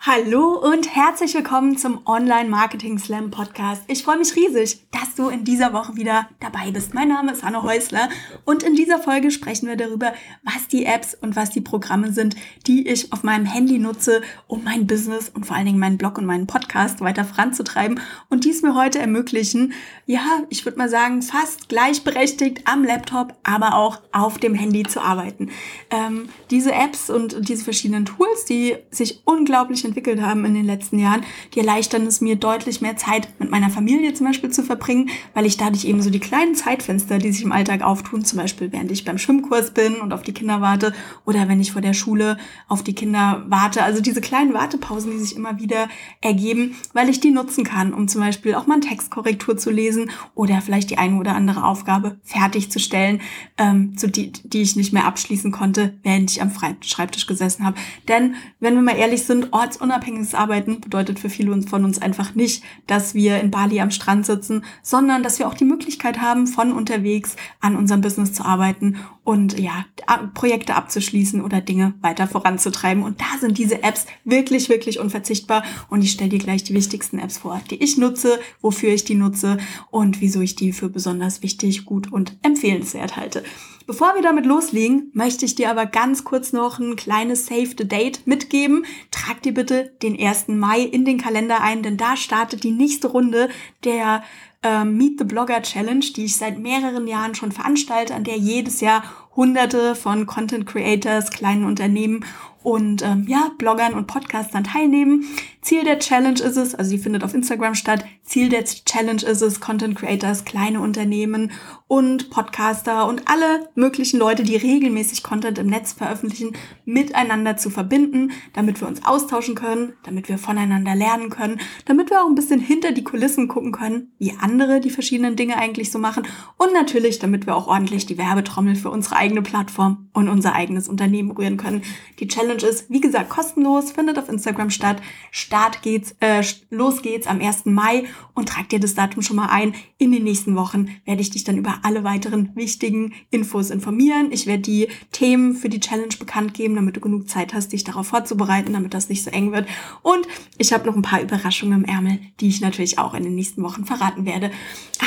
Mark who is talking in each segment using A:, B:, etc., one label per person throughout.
A: Hallo und herzlich willkommen zum Online Marketing Slam Podcast. Ich freue mich riesig, dass du in dieser Woche wieder dabei bist. Mein Name ist Anne Häusler und in dieser Folge sprechen wir darüber, was die Apps und was die Programme sind, die ich auf meinem Handy nutze, um mein Business und vor allen Dingen meinen Blog und meinen Podcast weiter voranzutreiben und dies mir heute ermöglichen, ja, ich würde mal sagen, fast gleichberechtigt am Laptop, aber auch auf dem Handy zu arbeiten. Ähm, diese Apps und diese verschiedenen Tools, die sich unglaublich entwickelt haben in den letzten Jahren, die erleichtern es mir deutlich mehr Zeit mit meiner Familie zum Beispiel zu verbringen, weil ich dadurch eben so die kleinen Zeitfenster, die sich im Alltag auftun, zum Beispiel während ich beim Schwimmkurs bin und auf die Kinder warte oder wenn ich vor der Schule auf die Kinder warte, also diese kleinen Wartepausen, die sich immer wieder ergeben, weil ich die nutzen kann, um zum Beispiel auch mal eine Textkorrektur zu lesen oder vielleicht die eine oder andere Aufgabe fertigzustellen, ähm, zu die, die ich nicht mehr abschließen konnte, während ich am Schreibtisch gesessen habe. Denn wenn wir mal ehrlich sind, orts ortsunabhängiges Arbeiten bedeutet für viele von uns einfach nicht, dass wir in Bali am Strand sitzen, sondern dass wir auch die Möglichkeit haben, von unterwegs an unserem Business zu arbeiten und ja, Projekte abzuschließen oder Dinge weiter voranzutreiben. Und da sind diese Apps wirklich, wirklich unverzichtbar. Und ich stelle dir gleich die wichtigsten Apps vor, die ich nutze, wofür ich die nutze und wieso ich die für besonders wichtig, gut und empfehlenswert halte. Bevor wir damit loslegen, möchte ich dir aber ganz kurz noch ein kleines Save the Date mitgeben. Trag dir bitte den 1. Mai in den Kalender ein, denn da startet die nächste Runde der äh, Meet the Blogger Challenge, die ich seit mehreren Jahren schon veranstalte, an der jedes Jahr hunderte von Content Creators, kleinen Unternehmen und ähm, ja, Bloggern und Podcastern teilnehmen. Ziel der Challenge ist es, also sie findet auf Instagram statt, Ziel der Challenge ist es, Content Creators, kleine Unternehmen und Podcaster und alle möglichen Leute, die regelmäßig Content im Netz veröffentlichen, miteinander zu verbinden, damit wir uns austauschen können, damit wir voneinander lernen können, damit wir auch ein bisschen hinter die Kulissen gucken können, wie andere die verschiedenen Dinge eigentlich so machen und natürlich, damit wir auch ordentlich die Werbetrommel für unsere eigene Plattform und unser eigenes Unternehmen rühren können. Die Challenge ist, wie gesagt, kostenlos, findet auf Instagram statt. Start geht's, äh, los geht's am 1. Mai und trag dir das Datum schon mal ein. In den nächsten Wochen werde ich dich dann über alle weiteren wichtigen Infos informieren. Ich werde die Themen für die Challenge bekannt geben, damit du genug Zeit hast, dich darauf vorzubereiten, damit das nicht so eng wird. Und ich habe noch ein paar Überraschungen im Ärmel, die ich natürlich auch in den nächsten Wochen verraten werde.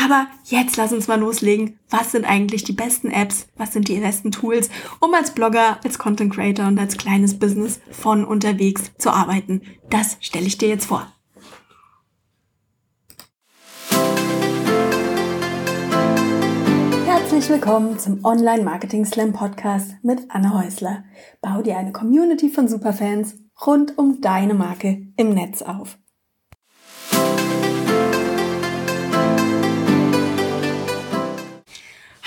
A: Aber jetzt lass uns mal loslegen. Was sind eigentlich die besten Apps? Was sind die besten Tools, um als Blogger, als Content Creator und als kleines Business von unterwegs zu arbeiten? Das stelle ich dir jetzt vor. Herzlich willkommen zum Online Marketing Slam Podcast mit Anne Häusler. Bau dir eine Community von Superfans rund um deine Marke im Netz auf.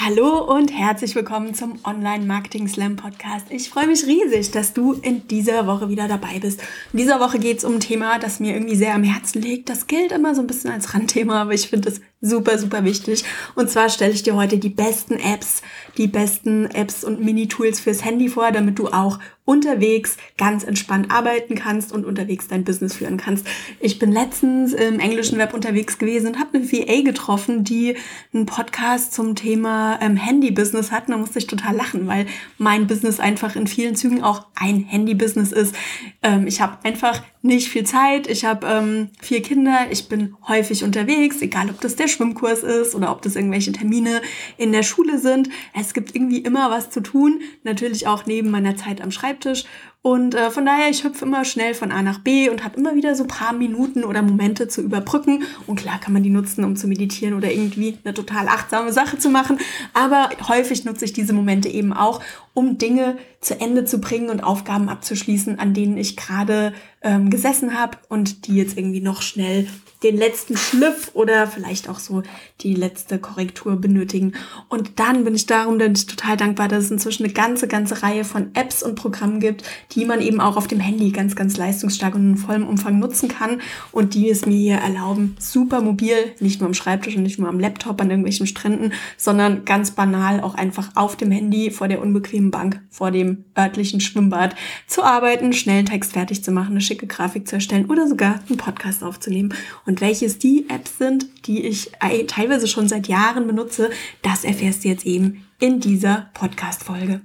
A: Hallo und herzlich willkommen zum Online Marketing Slam Podcast. Ich freue mich riesig, dass du in dieser Woche wieder dabei bist. In dieser Woche geht es um ein Thema, das mir irgendwie sehr am Herzen liegt. Das gilt immer so ein bisschen als Randthema, aber ich finde es super, super wichtig. Und zwar stelle ich dir heute die besten Apps, die besten Apps und Mini-Tools fürs Handy vor, damit du auch unterwegs ganz entspannt arbeiten kannst und unterwegs dein Business führen kannst. Ich bin letztens im englischen Web unterwegs gewesen und habe eine VA getroffen, die einen Podcast zum Thema ähm, Handy-Business hat. Und da musste ich total lachen, weil mein Business einfach in vielen Zügen auch ein Handy-Business ist. Ähm, ich habe einfach nicht viel Zeit. Ich habe ähm, vier Kinder. Ich bin häufig unterwegs, egal ob das der Schwimmkurs ist oder ob das irgendwelche Termine in der Schule sind. Es gibt irgendwie immer was zu tun. Natürlich auch neben meiner Zeit am Schreibtisch. Und äh, von daher, ich hüpfe immer schnell von A nach B und habe immer wieder so paar Minuten oder Momente zu überbrücken. Und klar kann man die nutzen, um zu meditieren oder irgendwie eine total achtsame Sache zu machen. Aber häufig nutze ich diese Momente eben auch, um Dinge zu Ende zu bringen und Aufgaben abzuschließen, an denen ich gerade ähm, gesessen habe und die jetzt irgendwie noch schnell den letzten Schliff oder vielleicht auch so die letzte Korrektur benötigen. Und dann bin ich darum dann total dankbar, dass es inzwischen eine ganze, ganze Reihe von Apps und Programmen gibt, die man eben auch auf dem Handy ganz, ganz leistungsstark und in vollem Umfang nutzen kann und die es mir hier erlauben, super mobil, nicht nur am Schreibtisch und nicht nur am Laptop an irgendwelchen Stränden, sondern ganz banal auch einfach auf dem Handy vor der unbequemen Bank, vor dem örtlichen Schwimmbad zu arbeiten, schnell Text fertig zu machen, eine schicke Grafik zu erstellen oder sogar einen Podcast aufzunehmen. Und welches die Apps sind, die ich teilweise schon seit Jahren benutze, das erfährst du jetzt eben in dieser Podcast-Folge.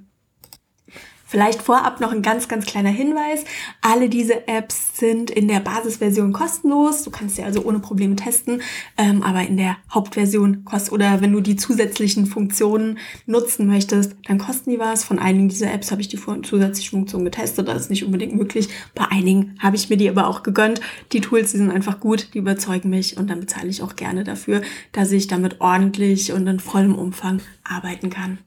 A: Vielleicht vorab noch ein ganz, ganz kleiner Hinweis. Alle diese Apps sind in der Basisversion kostenlos. Du kannst sie also ohne Probleme testen. Ähm, aber in der Hauptversion kostet, oder wenn du die zusätzlichen Funktionen nutzen möchtest, dann kosten die was. Von einigen dieser Apps habe ich die zusätzlichen Funktionen getestet. Das ist nicht unbedingt möglich. Bei einigen habe ich mir die aber auch gegönnt. Die Tools, die sind einfach gut, die überzeugen mich und dann bezahle ich auch gerne dafür, dass ich damit ordentlich und in vollem Umfang arbeiten kann.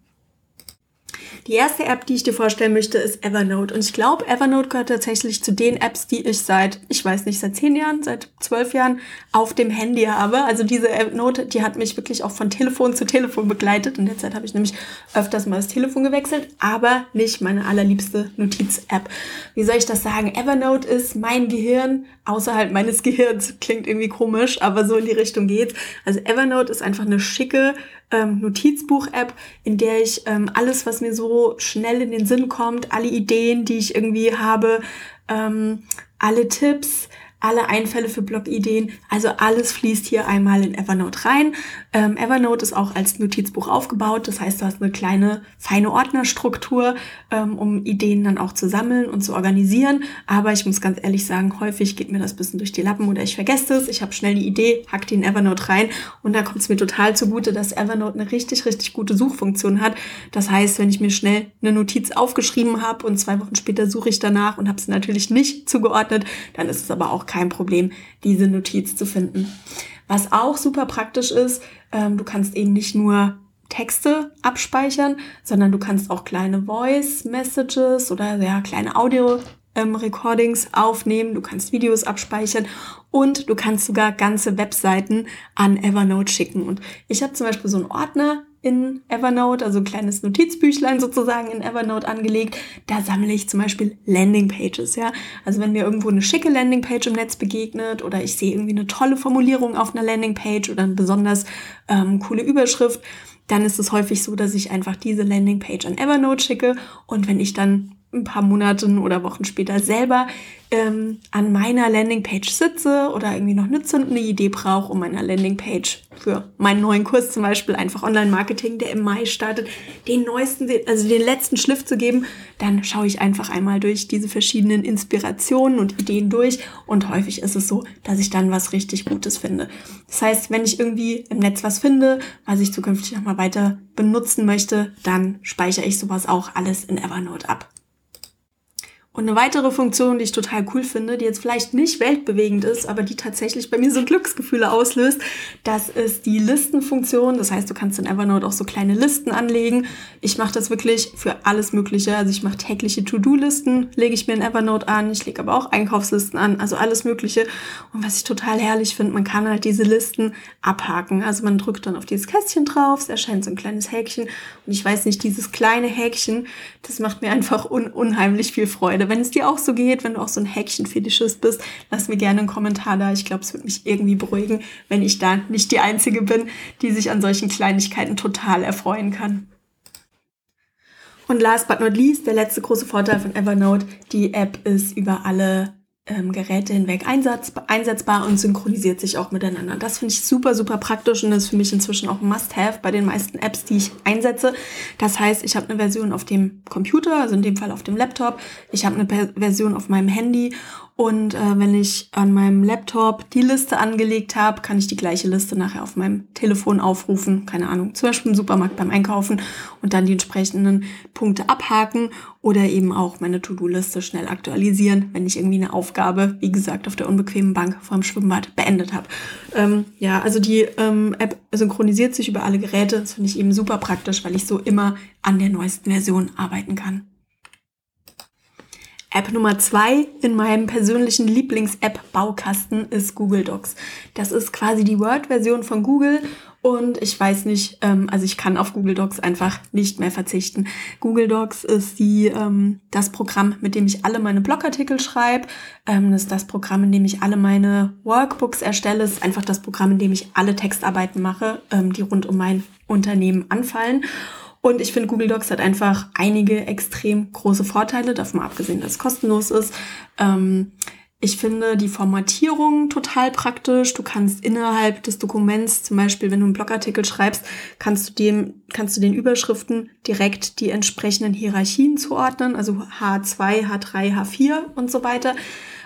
A: Die erste App, die ich dir vorstellen möchte, ist Evernote. Und ich glaube, Evernote gehört tatsächlich zu den Apps, die ich seit, ich weiß nicht, seit zehn Jahren, seit zwölf Jahren auf dem Handy habe. Also diese Evernote, die hat mich wirklich auch von Telefon zu Telefon begleitet. In der Zeit habe ich nämlich öfters mal das Telefon gewechselt, aber nicht meine allerliebste Notiz-App. Wie soll ich das sagen? Evernote ist mein Gehirn außerhalb meines Gehirns. Klingt irgendwie komisch, aber so in die Richtung geht's. Also Evernote ist einfach eine schicke ähm, Notizbuch-App, in der ich ähm, alles, was mir so schnell in den Sinn kommt, alle Ideen, die ich irgendwie habe, ähm, alle Tipps, alle Einfälle für Blogideen. Also alles fließt hier einmal in Evernote rein. Ähm, Evernote ist auch als Notizbuch aufgebaut. Das heißt, du hast eine kleine, feine Ordnerstruktur, ähm, um Ideen dann auch zu sammeln und zu organisieren. Aber ich muss ganz ehrlich sagen, häufig geht mir das bisschen durch die Lappen oder ich vergesse es. Ich habe schnell die Idee, hack die in Evernote rein und da kommt es mir total zugute, dass Evernote eine richtig, richtig gute Suchfunktion hat. Das heißt, wenn ich mir schnell eine Notiz aufgeschrieben habe und zwei Wochen später suche ich danach und habe sie natürlich nicht zugeordnet, dann ist es aber auch kein Problem, diese Notiz zu finden. Was auch super praktisch ist, ähm, du kannst eben nicht nur Texte abspeichern, sondern du kannst auch kleine Voice Messages oder ja, kleine Audio ähm, Recordings aufnehmen, du kannst Videos abspeichern und du kannst sogar ganze Webseiten an Evernote schicken. Und ich habe zum Beispiel so einen Ordner in Evernote, also ein kleines Notizbüchlein sozusagen in Evernote angelegt. Da sammle ich zum Beispiel Landingpages, ja. Also wenn mir irgendwo eine schicke Landingpage im Netz begegnet oder ich sehe irgendwie eine tolle Formulierung auf einer Landingpage oder eine besonders ähm, coole Überschrift, dann ist es häufig so, dass ich einfach diese Landingpage an Evernote schicke und wenn ich dann ein paar Monaten oder Wochen später selber ähm, an meiner Landingpage sitze oder irgendwie noch eine zündende Idee brauche, um meiner Landingpage für meinen neuen Kurs zum Beispiel einfach Online-Marketing, der im Mai startet, den neuesten, also den letzten Schliff zu geben, dann schaue ich einfach einmal durch diese verschiedenen Inspirationen und Ideen durch und häufig ist es so, dass ich dann was richtig Gutes finde. Das heißt, wenn ich irgendwie im Netz was finde, was ich zukünftig nochmal weiter benutzen möchte, dann speichere ich sowas auch alles in Evernote ab. Und eine weitere Funktion, die ich total cool finde, die jetzt vielleicht nicht weltbewegend ist, aber die tatsächlich bei mir so Glücksgefühle auslöst, das ist die Listenfunktion. Das heißt, du kannst in Evernote auch so kleine Listen anlegen. Ich mache das wirklich für alles Mögliche. Also ich mache tägliche To-Do-Listen, lege ich mir in Evernote an. Ich lege aber auch Einkaufslisten an, also alles Mögliche. Und was ich total herrlich finde, man kann halt diese Listen abhaken. Also man drückt dann auf dieses Kästchen drauf, es erscheint so ein kleines Häkchen. Und ich weiß nicht, dieses kleine Häkchen, das macht mir einfach un unheimlich viel Freude. Freude. Wenn es dir auch so geht, wenn du auch so ein Häkchen-Fetischist bist, lass mir gerne einen Kommentar da. Ich glaube, es wird mich irgendwie beruhigen, wenn ich da nicht die Einzige bin, die sich an solchen Kleinigkeiten total erfreuen kann. Und last but not least, der letzte große Vorteil von Evernote, die App ist über alle ähm, Geräte hinweg einsatz, einsetzbar und synchronisiert sich auch miteinander. Das finde ich super, super praktisch und ist für mich inzwischen auch Must-Have bei den meisten Apps, die ich einsetze. Das heißt, ich habe eine Version auf dem Computer, also in dem Fall auf dem Laptop. Ich habe eine Version auf meinem Handy und äh, wenn ich an meinem Laptop die Liste angelegt habe, kann ich die gleiche Liste nachher auf meinem Telefon aufrufen. Keine Ahnung, zum Beispiel im Supermarkt beim Einkaufen und dann die entsprechenden Punkte abhaken oder eben auch meine To-Do-Liste schnell aktualisieren, wenn ich irgendwie eine Aufgabe, wie gesagt, auf der unbequemen Bank vorm Schwimmbad beendet habe. Ähm, ja, also die ähm, App synchronisiert sich über alle Geräte. Das finde ich eben super praktisch, weil ich so immer an der neuesten Version arbeiten kann. App Nummer zwei in meinem persönlichen Lieblings-App-Baukasten ist Google Docs. Das ist quasi die Word-Version von Google und ich weiß nicht, ähm, also ich kann auf Google Docs einfach nicht mehr verzichten. Google Docs ist die, ähm, das Programm, mit dem ich alle meine Blogartikel schreibe. Ähm, das ist das Programm, in dem ich alle meine Workbooks erstelle. Es ist einfach das Programm, in dem ich alle Textarbeiten mache, ähm, die rund um mein Unternehmen anfallen. Und ich finde, Google Docs hat einfach einige extrem große Vorteile, davon abgesehen, dass es kostenlos ist. Ähm, Ich finde die Formatierung total praktisch. Du kannst innerhalb des Dokuments, zum Beispiel, wenn du einen Blogartikel schreibst, kannst du dem, kannst du den Überschriften direkt die entsprechenden Hierarchien zuordnen, also H2, H3, H4 und so weiter.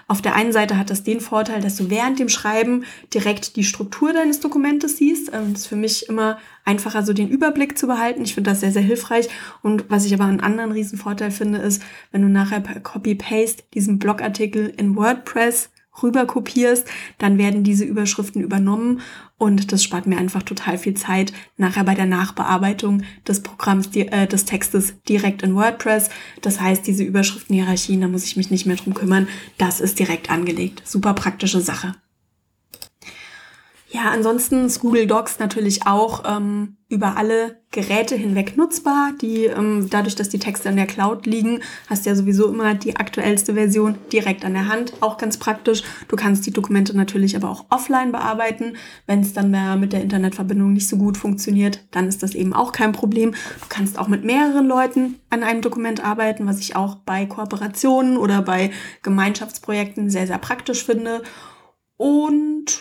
A: Auf der einen Seite hat das den Vorteil, dass du während dem Schreiben direkt die Struktur deines Dokumentes siehst. Ähm, das ist für mich immer einfacher, so den Überblick zu behalten. Ich finde das sehr, sehr hilfreich. Und was ich aber einen anderen Riesenvorteil finde, ist, wenn du nachher per Copy-Paste diesen Blogartikel in WordPress rüber kopierst, dann werden diese Überschriften übernommen und das spart mir einfach total viel Zeit nachher bei der Nachbearbeitung des Programms, äh, des Textes direkt in WordPress. Das heißt, diese Überschriftenhierarchien, da muss ich mich nicht mehr drum kümmern. Das ist direkt angelegt. Super praktische Sache. Ja, ansonsten ist Google Docs natürlich auch ähm, über alle Geräte hinweg nutzbar. Die, ähm, dadurch, dass die Texte in der Cloud liegen, hast du ja sowieso immer die aktuellste Version direkt an der Hand. Auch ganz praktisch. Du kannst die Dokumente natürlich aber auch offline bearbeiten. Wenn es dann da mit der Internetverbindung nicht so gut funktioniert, dann ist das eben auch kein Problem. Du kannst auch mit mehreren Leuten an einem Dokument arbeiten, was ich auch bei Kooperationen oder bei Gemeinschaftsprojekten sehr, sehr praktisch finde. Und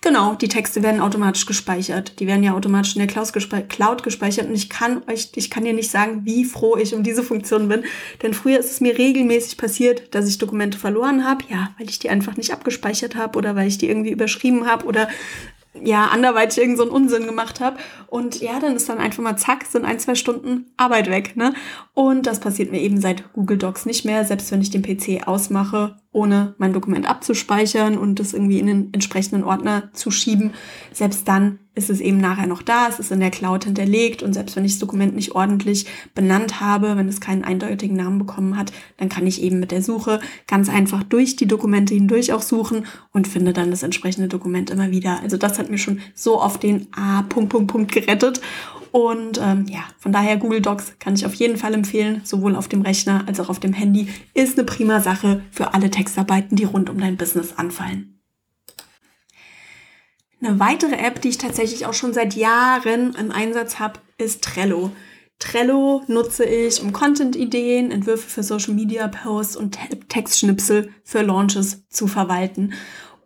A: Genau, die Texte werden automatisch gespeichert. Die werden ja automatisch in der Cloud, gespe Cloud gespeichert und ich kann euch, ich kann dir nicht sagen, wie froh ich um diese Funktion bin. Denn früher ist es mir regelmäßig passiert, dass ich Dokumente verloren habe, ja, weil ich die einfach nicht abgespeichert habe oder weil ich die irgendwie überschrieben habe oder ja, anderweitig irgend so Unsinn gemacht habe. Und ja, dann ist dann einfach mal zack, sind ein, zwei Stunden Arbeit weg, ne? Und das passiert mir eben seit Google Docs nicht mehr, selbst wenn ich den PC ausmache, ohne mein Dokument abzuspeichern und das irgendwie in den entsprechenden Ordner zu schieben. Selbst dann ist es eben nachher noch da, es ist in der Cloud hinterlegt und selbst wenn ich das Dokument nicht ordentlich benannt habe, wenn es keinen eindeutigen Namen bekommen hat, dann kann ich eben mit der Suche ganz einfach durch die Dokumente hindurch auch suchen und finde dann das entsprechende Dokument immer wieder. Also das hat mir schon so oft den A. Punkt, Punkt, Punkt gerettet. Und ähm, ja, von daher Google Docs kann ich auf jeden Fall empfehlen, sowohl auf dem Rechner als auch auf dem Handy. Ist eine prima Sache für alle Textarbeiten, die rund um dein Business anfallen. Eine weitere App, die ich tatsächlich auch schon seit Jahren im Einsatz habe, ist Trello. Trello nutze ich, um Content-Ideen, Entwürfe für Social-Media-Posts und Textschnipsel für Launches zu verwalten.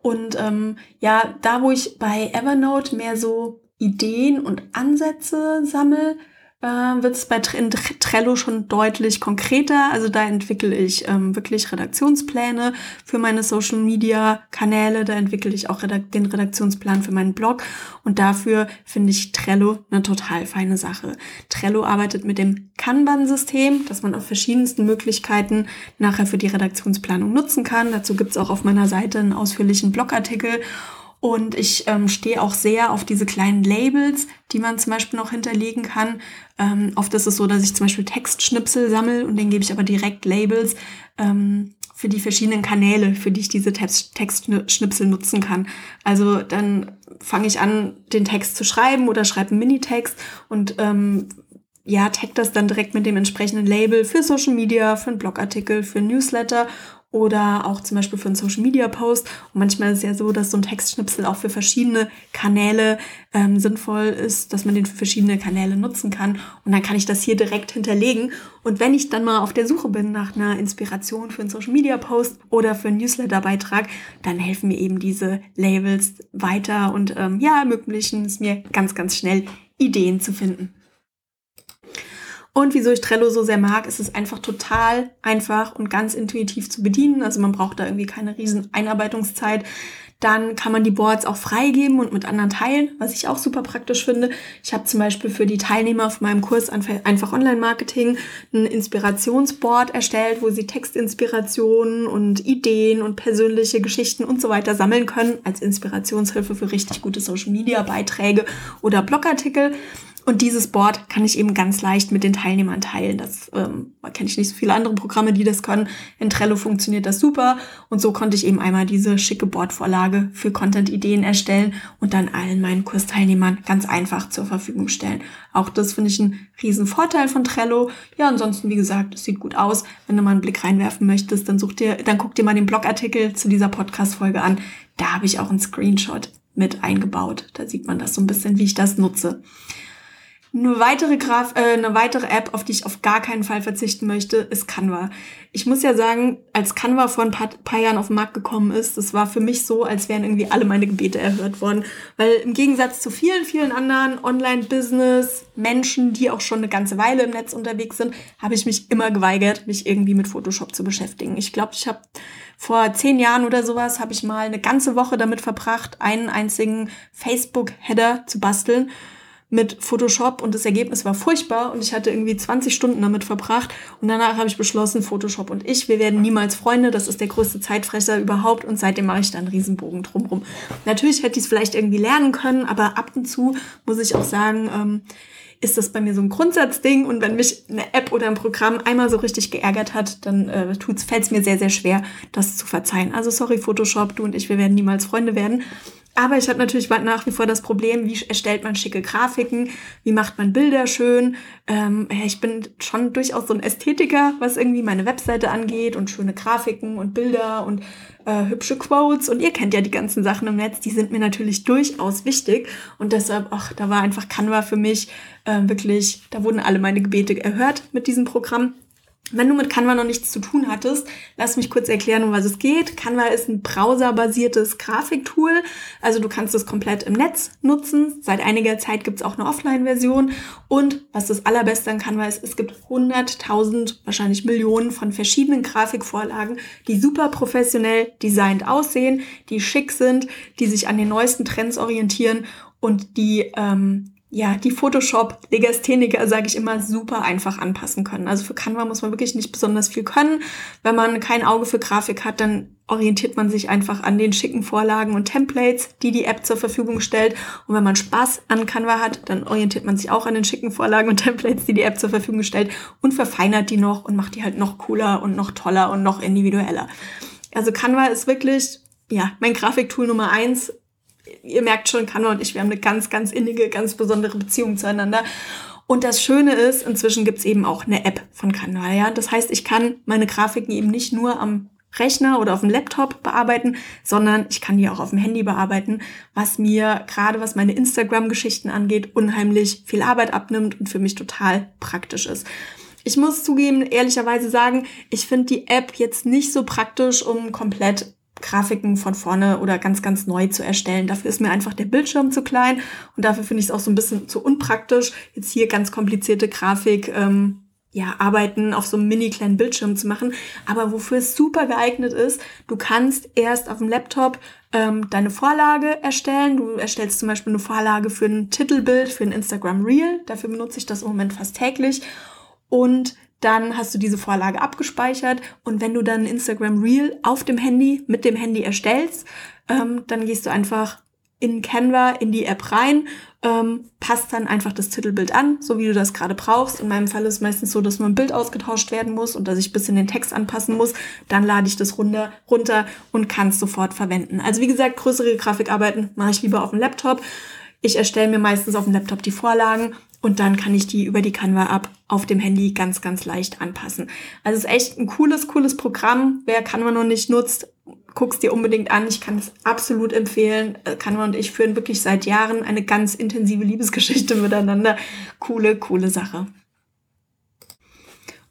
A: Und ähm, ja, da wo ich bei Evernote mehr so Ideen und Ansätze sammle, äh, wird es bei Trello schon deutlich konkreter. Also da entwickle ich ähm, wirklich Redaktionspläne für meine Social Media Kanäle. Da entwickle ich auch redak den Redaktionsplan für meinen Blog. Und dafür finde ich Trello eine total feine Sache. Trello arbeitet mit dem Kanban-System, das man auf verschiedensten Möglichkeiten nachher für die Redaktionsplanung nutzen kann. Dazu gibt es auch auf meiner Seite einen ausführlichen Blogartikel. Und ich ähm, stehe auch sehr auf diese kleinen Labels, die man zum Beispiel noch hinterlegen kann. Ähm, oft ist es so, dass ich zum Beispiel Textschnipsel sammle und den gebe ich aber direkt Labels ähm, für die verschiedenen Kanäle, für die ich diese Text Textschnipsel nutzen kann. Also dann fange ich an, den Text zu schreiben oder schreibe einen Minitext und ähm, ja, tag das dann direkt mit dem entsprechenden Label für Social Media, für einen Blogartikel, für einen Newsletter oder auch zum Beispiel für einen Social Media Post. Und manchmal ist es ja so, dass so ein Textschnipsel auch für verschiedene Kanäle ähm, sinnvoll ist, dass man den für verschiedene Kanäle nutzen kann. Und dann kann ich das hier direkt hinterlegen. Und wenn ich dann mal auf der Suche bin nach einer Inspiration für einen Social Media Post oder für einen Newsletter Beitrag, dann helfen mir eben diese Labels weiter und ähm, ja, ermöglichen es mir ganz, ganz schnell Ideen zu finden. Und wieso ich Trello so sehr mag, ist es einfach total einfach und ganz intuitiv zu bedienen. Also man braucht da irgendwie keine riesen Einarbeitungszeit. Dann kann man die Boards auch freigeben und mit anderen teilen, was ich auch super praktisch finde. Ich habe zum Beispiel für die Teilnehmer auf meinem Kurs einfach Online-Marketing ein Inspirationsboard erstellt, wo sie Textinspirationen und Ideen und persönliche Geschichten und so weiter sammeln können als Inspirationshilfe für richtig gute Social-Media-Beiträge oder Blogartikel. Und dieses Board kann ich eben ganz leicht mit den Teilnehmern teilen. Das ähm, kenne ich nicht so viele andere Programme, die das können. In Trello funktioniert das super. Und so konnte ich eben einmal diese schicke Boardvorlage für Content-Ideen erstellen und dann allen meinen Kursteilnehmern ganz einfach zur Verfügung stellen. Auch das finde ich einen riesen Vorteil von Trello. Ja, ansonsten, wie gesagt, es sieht gut aus. Wenn du mal einen Blick reinwerfen möchtest, dann such dir, dann guck dir mal den Blogartikel zu dieser Podcast-Folge an. Da habe ich auch einen Screenshot mit eingebaut. Da sieht man das so ein bisschen, wie ich das nutze. Eine weitere, Graf äh, eine weitere App, auf die ich auf gar keinen Fall verzichten möchte, ist Canva. Ich muss ja sagen, als Canva vor ein paar, paar Jahren auf den Markt gekommen ist, das war für mich so, als wären irgendwie alle meine Gebete erhört worden. Weil im Gegensatz zu vielen, vielen anderen Online-Business, Menschen, die auch schon eine ganze Weile im Netz unterwegs sind, habe ich mich immer geweigert, mich irgendwie mit Photoshop zu beschäftigen. Ich glaube, ich habe vor zehn Jahren oder sowas, habe ich mal eine ganze Woche damit verbracht, einen einzigen Facebook-Header zu basteln mit Photoshop und das Ergebnis war furchtbar und ich hatte irgendwie 20 Stunden damit verbracht und danach habe ich beschlossen, Photoshop und ich, wir werden niemals Freunde, das ist der größte Zeitfresser überhaupt und seitdem mache ich da einen Riesenbogen drumherum. Natürlich hätte ich es vielleicht irgendwie lernen können, aber ab und zu muss ich auch sagen, ähm, ist das bei mir so ein Grundsatzding und wenn mich eine App oder ein Programm einmal so richtig geärgert hat, dann äh, fällt es mir sehr, sehr schwer, das zu verzeihen. Also sorry Photoshop, du und ich, wir werden niemals Freunde werden. Aber ich habe natürlich nach wie vor das Problem, wie erstellt man schicke Grafiken, wie macht man Bilder schön. Ähm, ich bin schon durchaus so ein Ästhetiker, was irgendwie meine Webseite angeht und schöne Grafiken und Bilder und äh, hübsche Quotes. Und ihr kennt ja die ganzen Sachen im Netz, die sind mir natürlich durchaus wichtig. Und deshalb, ach, da war einfach Canva für mich äh, wirklich, da wurden alle meine Gebete erhört mit diesem Programm. Wenn du mit Canva noch nichts zu tun hattest, lass mich kurz erklären, um was es geht. Canva ist ein browserbasiertes Grafiktool. Also du kannst es komplett im Netz nutzen. Seit einiger Zeit gibt es auch eine Offline-Version. Und was das Allerbeste an Canva ist, es gibt 100.000, wahrscheinlich Millionen von verschiedenen Grafikvorlagen, die super professionell designt aussehen, die schick sind, die sich an den neuesten Trends orientieren und die ähm, ja, die Photoshop-Legastheniker, sage ich immer, super einfach anpassen können. Also für Canva muss man wirklich nicht besonders viel können. Wenn man kein Auge für Grafik hat, dann orientiert man sich einfach an den schicken Vorlagen und Templates, die die App zur Verfügung stellt. Und wenn man Spaß an Canva hat, dann orientiert man sich auch an den schicken Vorlagen und Templates, die die App zur Verfügung stellt und verfeinert die noch und macht die halt noch cooler und noch toller und noch individueller. Also Canva ist wirklich, ja, mein Grafiktool Nummer eins ihr merkt schon, Kanno und ich, wir haben eine ganz, ganz innige, ganz besondere Beziehung zueinander. Und das Schöne ist, inzwischen gibt's eben auch eine App von Canva. Ja? Das heißt, ich kann meine Grafiken eben nicht nur am Rechner oder auf dem Laptop bearbeiten, sondern ich kann die auch auf dem Handy bearbeiten, was mir gerade was meine Instagram-Geschichten angeht, unheimlich viel Arbeit abnimmt und für mich total praktisch ist. Ich muss zugeben, ehrlicherweise sagen, ich finde die App jetzt nicht so praktisch, um komplett Grafiken von vorne oder ganz, ganz neu zu erstellen. Dafür ist mir einfach der Bildschirm zu klein und dafür finde ich es auch so ein bisschen zu unpraktisch, jetzt hier ganz komplizierte Grafik, ähm, ja, Arbeiten auf so einem mini kleinen Bildschirm zu machen. Aber wofür es super geeignet ist, du kannst erst auf dem Laptop ähm, deine Vorlage erstellen. Du erstellst zum Beispiel eine Vorlage für ein Titelbild, für ein Instagram Reel. Dafür benutze ich das im Moment fast täglich. Und dann hast du diese Vorlage abgespeichert und wenn du dann Instagram Reel auf dem Handy mit dem Handy erstellst, ähm, dann gehst du einfach in Canva in die App rein, ähm, passt dann einfach das Titelbild an, so wie du das gerade brauchst. In meinem Fall ist es meistens so, dass nur ein Bild ausgetauscht werden muss und dass ich bisschen den Text anpassen muss. Dann lade ich das runter, runter und kann es sofort verwenden. Also wie gesagt, größere Grafikarbeiten mache ich lieber auf dem Laptop. Ich erstelle mir meistens auf dem Laptop die Vorlagen und dann kann ich die über die Canva-App auf dem Handy ganz, ganz leicht anpassen. Also es ist echt ein cooles, cooles Programm. Wer Canva noch nicht nutzt, guck's dir unbedingt an. Ich kann es absolut empfehlen. Äh, Canva und ich führen wirklich seit Jahren eine ganz intensive Liebesgeschichte miteinander. Coole, coole Sache.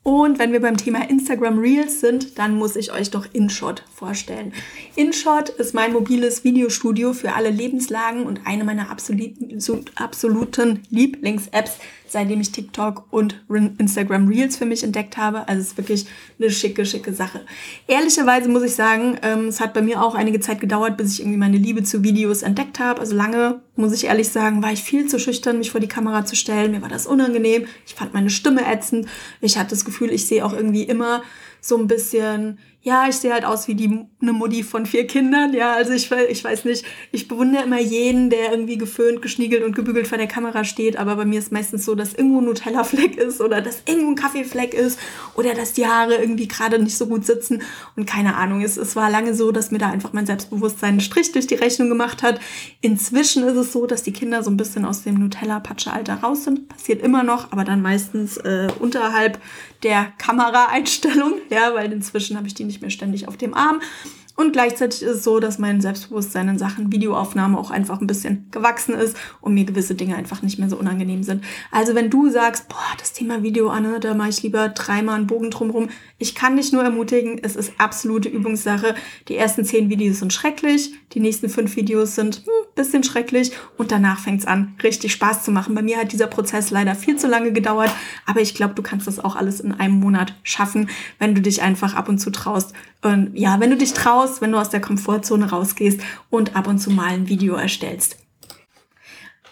A: Und wenn wir beim Thema Instagram Reels sind, dann muss ich euch doch InShot vorstellen. InShot ist mein mobiles Videostudio für alle Lebenslagen und eine meiner absoluten, Lieblings-Apps, seitdem ich TikTok und Instagram Reels für mich entdeckt habe. Also es ist wirklich eine schicke, schicke Sache. Ehrlicherweise muss ich sagen, ähm, es hat bei mir auch einige Zeit gedauert, bis ich irgendwie meine Liebe zu Videos entdeckt habe. Also lange, muss ich ehrlich sagen, war ich viel zu schüchtern, mich vor die Kamera zu stellen. Mir war das unangenehm. Ich fand meine Stimme ätzend. Ich hatte das Gefühl, ich sehe auch irgendwie immer so ein bisschen ja, ich sehe halt aus wie die eine Mutti von vier Kindern. Ja, also ich, ich weiß nicht, ich bewundere immer jeden, der irgendwie geföhnt, geschniegelt und gebügelt vor der Kamera steht. Aber bei mir ist meistens so, dass irgendwo ein Nutella-Fleck ist oder dass irgendwo ein Kaffeefleck ist oder dass die Haare irgendwie gerade nicht so gut sitzen. Und keine Ahnung, es, es war lange so, dass mir da einfach mein Selbstbewusstsein einen Strich durch die Rechnung gemacht hat. Inzwischen ist es so, dass die Kinder so ein bisschen aus dem Nutella-Patsche-Alter raus sind. Passiert immer noch, aber dann meistens äh, unterhalb der Kameraeinstellung. Ja, weil inzwischen habe ich die nicht mehr ständig auf dem Arm. Und gleichzeitig ist es so, dass mein Selbstbewusstsein in Sachen Videoaufnahme auch einfach ein bisschen gewachsen ist und mir gewisse Dinge einfach nicht mehr so unangenehm sind. Also wenn du sagst, boah, das Thema Video, Anne, da mache ich lieber dreimal einen Bogen drumherum. Ich kann dich nur ermutigen, es ist absolute Übungssache. Die ersten zehn Videos sind schrecklich, die nächsten fünf Videos sind ein hm, bisschen schrecklich und danach fängt es an, richtig Spaß zu machen. Bei mir hat dieser Prozess leider viel zu lange gedauert, aber ich glaube, du kannst das auch alles in einem Monat schaffen, wenn du dich einfach ab und zu traust. Und ja, wenn du dich traust, wenn du aus der Komfortzone rausgehst und ab und zu mal ein Video erstellst.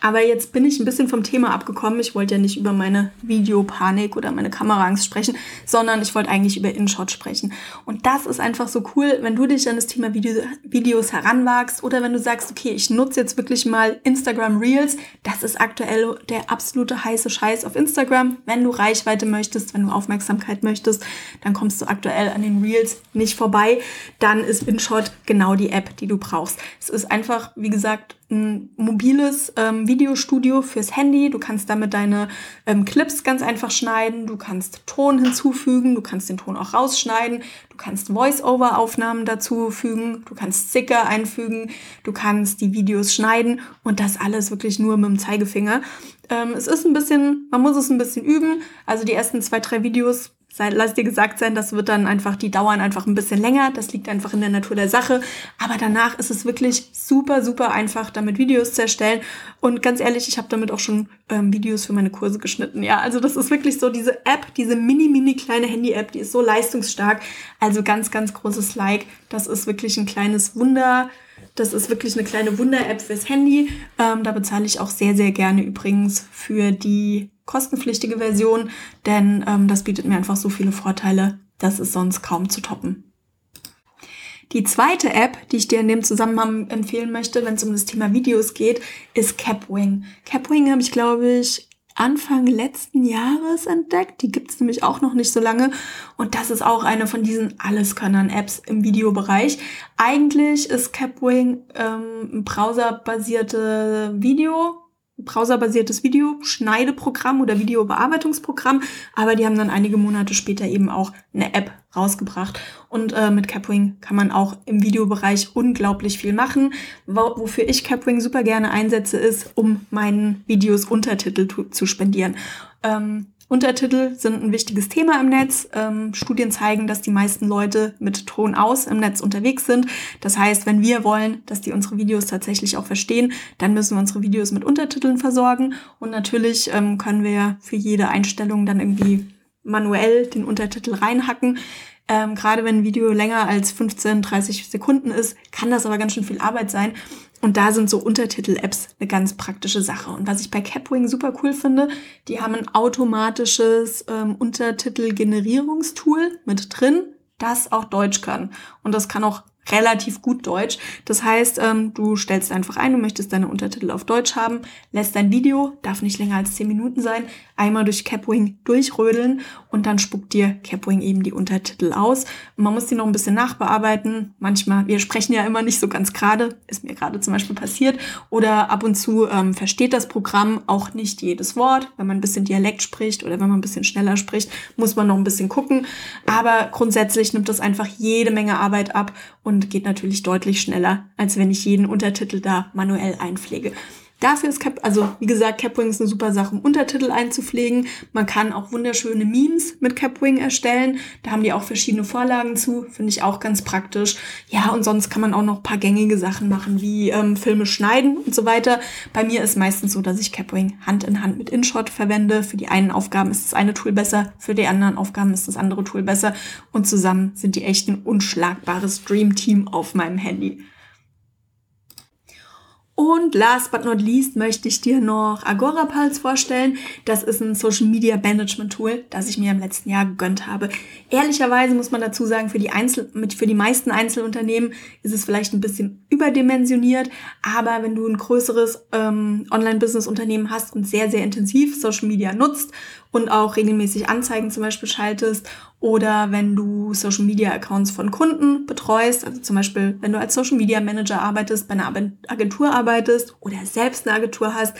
A: Aber jetzt bin ich ein bisschen vom Thema abgekommen. Ich wollte ja nicht über meine Videopanik oder meine Kameraangst sprechen, sondern ich wollte eigentlich über InShot sprechen. Und das ist einfach so cool, wenn du dich an das Thema Video, Videos heranwagst oder wenn du sagst, okay, ich nutze jetzt wirklich mal Instagram Reels. Das ist aktuell der absolute heiße Scheiß auf Instagram. Wenn du Reichweite möchtest, wenn du Aufmerksamkeit möchtest, dann kommst du aktuell an den Reels nicht vorbei. Dann ist InShot genau die App, die du brauchst. Es ist einfach, wie gesagt, ein mobiles ähm, Videostudio fürs Handy. Du kannst damit deine ähm, Clips ganz einfach schneiden. Du kannst Ton hinzufügen. Du kannst den Ton auch rausschneiden. Du kannst Voice-Over-Aufnahmen dazu fügen. Du kannst Sticker einfügen. Du kannst die Videos schneiden und das alles wirklich nur mit dem Zeigefinger. Ähm, es ist ein bisschen, man muss es ein bisschen üben. Also die ersten zwei, drei Videos sei, lass dir gesagt sein, das wird dann einfach, die dauern einfach ein bisschen länger. Das liegt einfach in der Natur der Sache. Aber danach ist es wirklich super, super einfach, damit Videos zu erstellen. Und ganz ehrlich, ich habe damit auch schon ähm, Videos für meine Kurse geschnitten. Ja, also das ist wirklich so diese App, diese mini, mini kleine Handy-App, die ist so leistungsstark. Also ganz, ganz großes Like. Das ist wirklich ein kleines Wunder. Das ist wirklich eine kleine Wunder-App fürs Handy. Ähm, da bezahle ich auch sehr, sehr gerne übrigens für die kostenpflichtige Version, denn ähm, das bietet mir einfach so viele Vorteile, das ist sonst kaum zu toppen. Die zweite App, die ich dir in dem Zusammenhang empfehlen möchte, wenn es um das Thema Videos geht, ist Capwing. Capwing habe ich, glaube ich, Anfang letzten Jahres entdeckt. Die gibt es nämlich auch noch nicht so lange. Und das ist auch eine von diesen Alleskönnern-Apps im Videobereich. Eigentlich ist Capwing ähm, ein browserbasierte Video browserbasiertes Videoschneideprogramm oder Videobearbeitungsprogramm, aber die haben dann einige Monate später eben auch eine App rausgebracht. Und äh, mit Capwing kann man auch im Videobereich unglaublich viel machen. Wo, wofür ich Capwing super gerne einsetze, ist, um meinen Videos Untertitel zu spendieren. Ähm, Untertitel sind ein wichtiges Thema im Netz. Ähm, Studien zeigen, dass die meisten Leute mit Ton aus im Netz unterwegs sind. Das heißt, wenn wir wollen, dass die unsere Videos tatsächlich auch verstehen, dann müssen wir unsere Videos mit Untertiteln versorgen. Und natürlich ähm, können wir für jede Einstellung dann irgendwie manuell den Untertitel reinhacken. Ähm, Gerade wenn ein Video länger als 15, 30 Sekunden ist, kann das aber ganz schön viel Arbeit sein. Und da sind so Untertitel-Apps eine ganz praktische Sache. Und was ich bei Capwing super cool finde, die haben ein automatisches ähm, Untertitel-Generierungstool mit drin, das auch Deutsch kann. Und das kann auch relativ gut Deutsch. Das heißt, ähm, du stellst einfach ein, du möchtest deine Untertitel auf Deutsch haben, lässt dein Video, darf nicht länger als 10 Minuten sein, einmal durch Capwing durchrödeln und dann spuckt dir Capwing eben die Untertitel aus. Man muss die noch ein bisschen nachbearbeiten. Manchmal, wir sprechen ja immer nicht so ganz gerade, ist mir gerade zum Beispiel passiert. Oder ab und zu ähm, versteht das Programm auch nicht jedes Wort. Wenn man ein bisschen Dialekt spricht oder wenn man ein bisschen schneller spricht, muss man noch ein bisschen gucken. Aber grundsätzlich nimmt das einfach jede Menge Arbeit ab und geht natürlich deutlich schneller, als wenn ich jeden Untertitel da manuell einpflege. Dafür ist Cap, also wie gesagt, Capwing ist eine super Sache, um Untertitel einzupflegen. Man kann auch wunderschöne Memes mit Capwing erstellen. Da haben die auch verschiedene Vorlagen zu, finde ich auch ganz praktisch. Ja, und sonst kann man auch noch paar gängige Sachen machen, wie ähm, Filme schneiden und so weiter. Bei mir ist meistens so, dass ich Capwing Hand in Hand mit InShot verwende. Für die einen Aufgaben ist das eine Tool besser, für die anderen Aufgaben ist das andere Tool besser. Und zusammen sind die echt ein unschlagbares Dream Team auf meinem Handy. Und last but not least möchte ich dir noch Agora Pulse vorstellen. Das ist ein Social Media Management Tool, das ich mir im letzten Jahr gegönnt habe. Ehrlicherweise muss man dazu sagen, für die, Einzel für die meisten Einzelunternehmen ist es vielleicht ein bisschen überdimensioniert. Aber wenn du ein größeres ähm, Online-Business-Unternehmen hast und sehr, sehr intensiv Social Media nutzt und auch regelmäßig Anzeigen zum Beispiel schaltest oder wenn du Social Media Accounts von Kunden betreust, also zum Beispiel wenn du als Social Media Manager arbeitest, bei einer Agentur arbeitest oder selbst eine Agentur hast,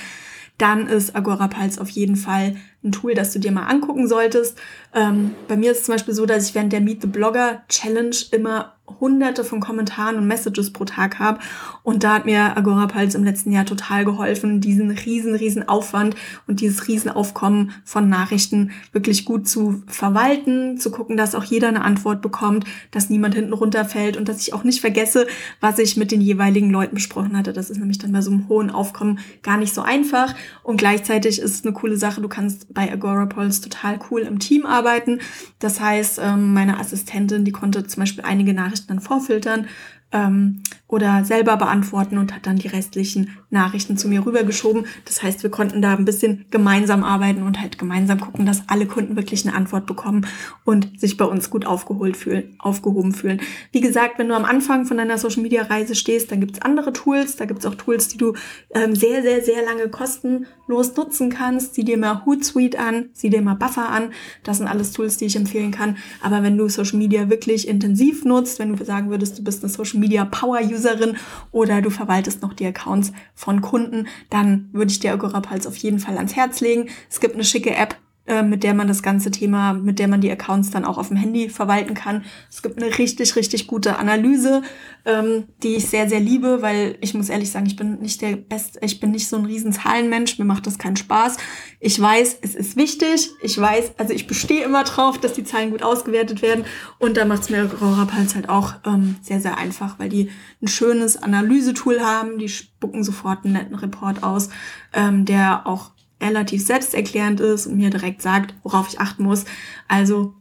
A: dann ist Agora Pulse auf jeden Fall ein Tool, das du dir mal angucken solltest. Ähm, bei mir ist es zum Beispiel so, dass ich während der Meet the Blogger Challenge immer hunderte von Kommentaren und Messages pro Tag habe. Und da hat mir Agorapulse im letzten Jahr total geholfen, diesen riesen, riesen Aufwand und dieses riesen Aufkommen von Nachrichten wirklich gut zu verwalten, zu gucken, dass auch jeder eine Antwort bekommt, dass niemand hinten runterfällt und dass ich auch nicht vergesse, was ich mit den jeweiligen Leuten besprochen hatte. Das ist nämlich dann bei so einem hohen Aufkommen gar nicht so einfach. Und gleichzeitig ist es eine coole Sache. Du kannst bei Agorapulse total cool im Team arbeiten. Das heißt, ähm, meine Assistentin, die konnte zum Beispiel einige Nachrichten dann vorfiltern ähm, oder selber beantworten und hat dann die restlichen Nachrichten zu mir rübergeschoben. Das heißt, wir konnten da ein bisschen gemeinsam arbeiten und halt gemeinsam gucken, dass alle Kunden wirklich eine Antwort bekommen und sich bei uns gut aufgeholt fühlen, aufgehoben fühlen. Wie gesagt, wenn du am Anfang von deiner Social Media Reise stehst, dann gibt's andere Tools. Da gibt's auch Tools, die du ähm, sehr, sehr, sehr lange kostenlos nutzen kannst. Sieh dir mal Hootsuite an, sieh dir mal Buffer an. Das sind alles Tools, die ich empfehlen kann. Aber wenn du Social Media wirklich intensiv nutzt, wenn du sagen würdest, du bist eine Social Media Power Userin oder du verwaltest noch die Accounts von Kunden, dann würde ich dir Agora Pulse auf jeden Fall ans Herz legen. Es gibt eine schicke App, äh, mit der man das ganze Thema, mit der man die Accounts dann auch auf dem Handy verwalten kann. Es gibt eine richtig, richtig gute Analyse, ähm, die ich sehr, sehr liebe, weil ich muss ehrlich sagen, ich bin nicht der Best, ich bin nicht so ein riesen Zahlenmensch, mir macht das keinen Spaß. Ich weiß, es ist wichtig, ich weiß, also ich bestehe immer drauf, dass die Zahlen gut ausgewertet werden und da macht es mir Rapals halt auch ähm, sehr, sehr einfach, weil die ein schönes Analysetool haben, die spucken sofort einen netten Report aus, ähm, der auch relativ selbsterklärend ist und mir direkt sagt, worauf ich achten muss. Also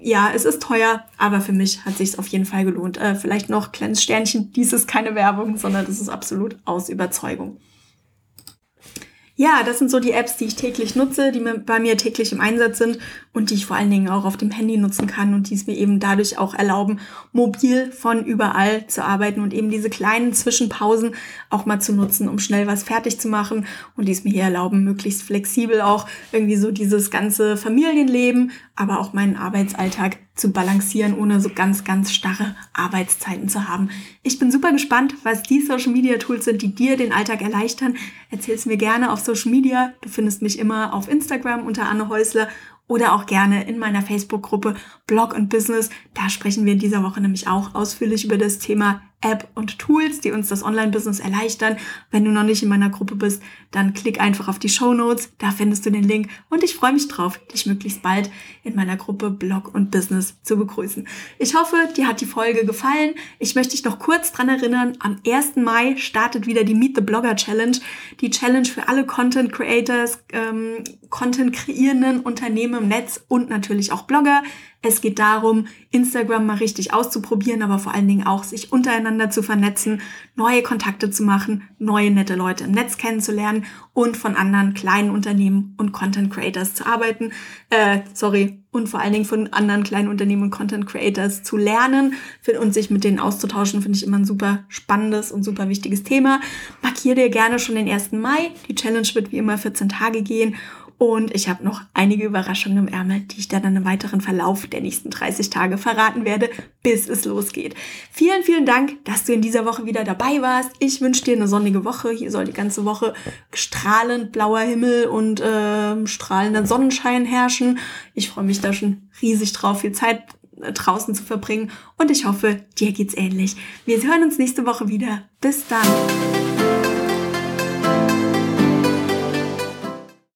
A: ja, es ist teuer, aber für mich hat sich auf jeden Fall gelohnt. Äh, vielleicht noch kleines Sternchen, dies ist keine Werbung, sondern das ist absolut aus Überzeugung. Ja, das sind so die Apps, die ich täglich nutze, die bei mir täglich im Einsatz sind und die ich vor allen Dingen auch auf dem Handy nutzen kann und die es mir eben dadurch auch erlauben, mobil von überall zu arbeiten und eben diese kleinen Zwischenpausen auch mal zu nutzen, um schnell was fertig zu machen und die es mir hier erlauben, möglichst flexibel auch irgendwie so dieses ganze Familienleben, aber auch meinen Arbeitsalltag zu balancieren, ohne so ganz, ganz starre Arbeitszeiten zu haben. Ich bin super gespannt, was die Social Media Tools sind, die dir den Alltag erleichtern. Erzähl es mir gerne auf Social Media. Du findest mich immer auf Instagram unter Anne Häusler oder auch gerne in meiner Facebook-Gruppe Blog und Business. Da sprechen wir in dieser Woche nämlich auch ausführlich über das Thema App und Tools, die uns das Online-Business erleichtern. Wenn du noch nicht in meiner Gruppe bist, dann klick einfach auf die Show Notes, da findest du den Link und ich freue mich drauf, dich möglichst bald in meiner Gruppe Blog und Business zu begrüßen. Ich hoffe, dir hat die Folge gefallen. Ich möchte dich noch kurz dran erinnern, am 1. Mai startet wieder die Meet the Blogger Challenge, die Challenge für alle Content Creators, ähm, Content kreierenden Unternehmen im Netz und natürlich auch Blogger. Es geht darum, Instagram mal richtig auszuprobieren, aber vor allen Dingen auch sich untereinander zu vernetzen, neue Kontakte zu machen, neue nette Leute im Netz kennenzulernen und von anderen kleinen Unternehmen und Content Creators zu arbeiten. Äh, sorry, und vor allen Dingen von anderen kleinen Unternehmen und Content Creators zu lernen und sich mit denen auszutauschen, finde ich immer ein super spannendes und super wichtiges Thema. Markier dir gerne schon den 1. Mai. Die Challenge wird wie immer 14 Tage gehen und ich habe noch einige Überraschungen im Ärmel, die ich dann im weiteren Verlauf der nächsten 30 Tage verraten werde, bis es losgeht. Vielen, vielen Dank, dass du in dieser Woche wieder dabei warst. Ich wünsche dir eine sonnige Woche. Hier soll die ganze Woche strahlend blauer Himmel und äh, strahlender Sonnenschein herrschen. Ich freue mich da schon riesig drauf, viel Zeit äh, draußen zu verbringen. Und ich hoffe, dir geht's ähnlich. Wir hören uns nächste Woche wieder. Bis dann.